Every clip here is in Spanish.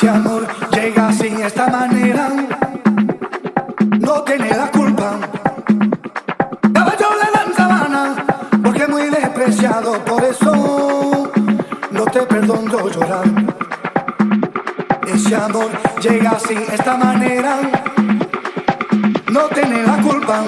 Ese amor llega sin esta manera, no tiene la culpa. Caballo le dan sabana, porque es muy despreciado, por eso no te perdono llorar. Ese amor llega sin esta manera, no tiene la culpa.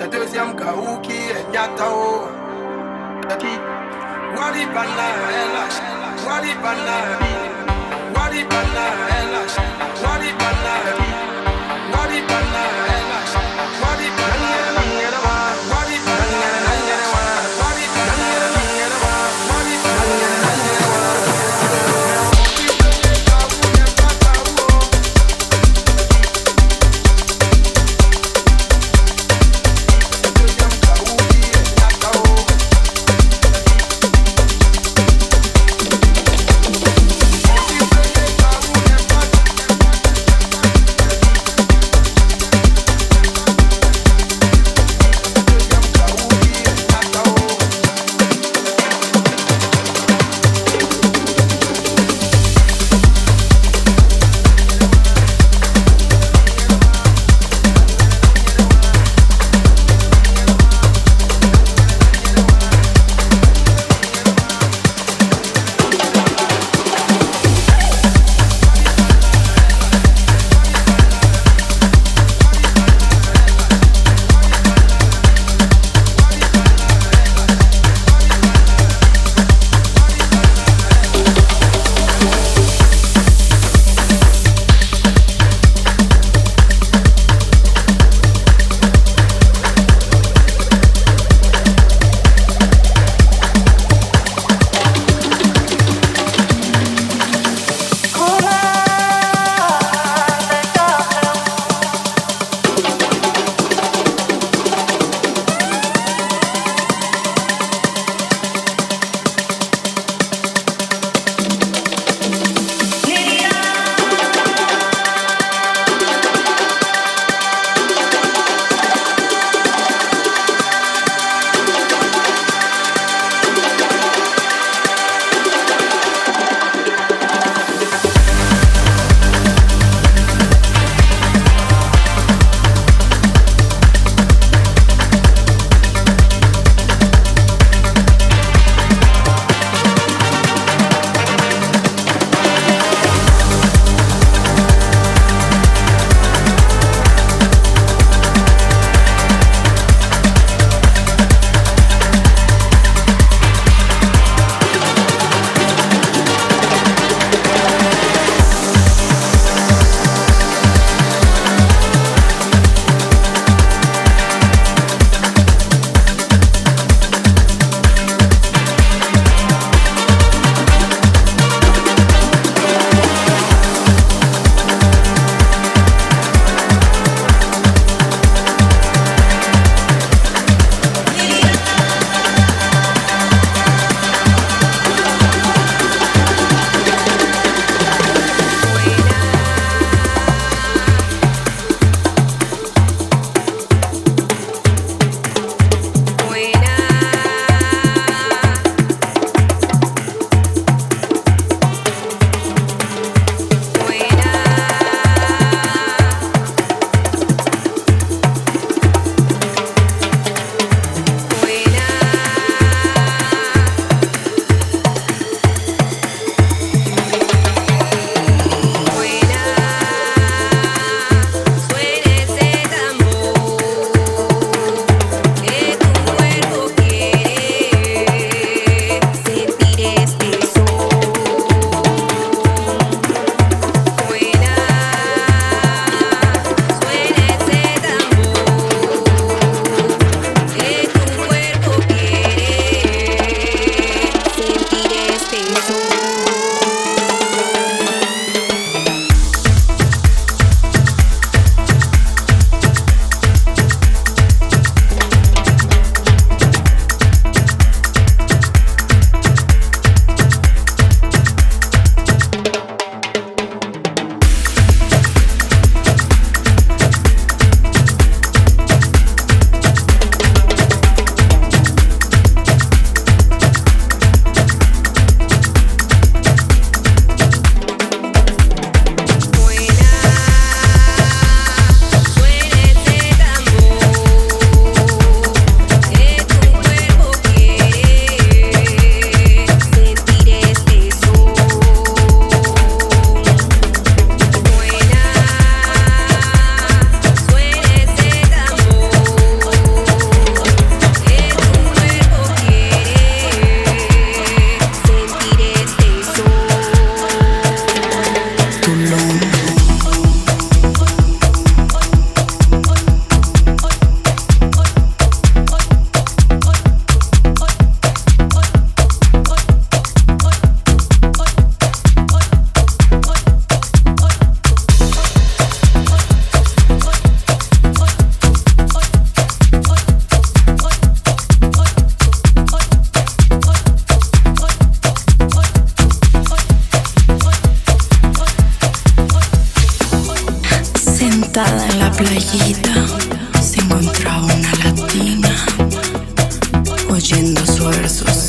C'est deuxième KO qui est Nyatao. Wadi Bana, elle lâche. Wadi Bana, Wadi Bana, elle lâche. Wadi Bana, Wadi Bana, se encontraba una latina oyendo sus versos.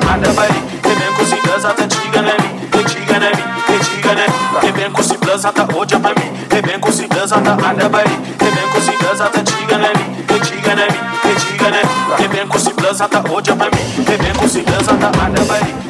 da adabari Bebendo se dança tá antiga né mi Antiga né mi, antiga né Bebendo se dança tá hoje pra mim. Bebendo se dança tá adabari Bebendo se dança tá antiga né mi Antiga né mi, antiga né Bebendo se dança tá hoje pra mim. Bebendo se dança tá adabari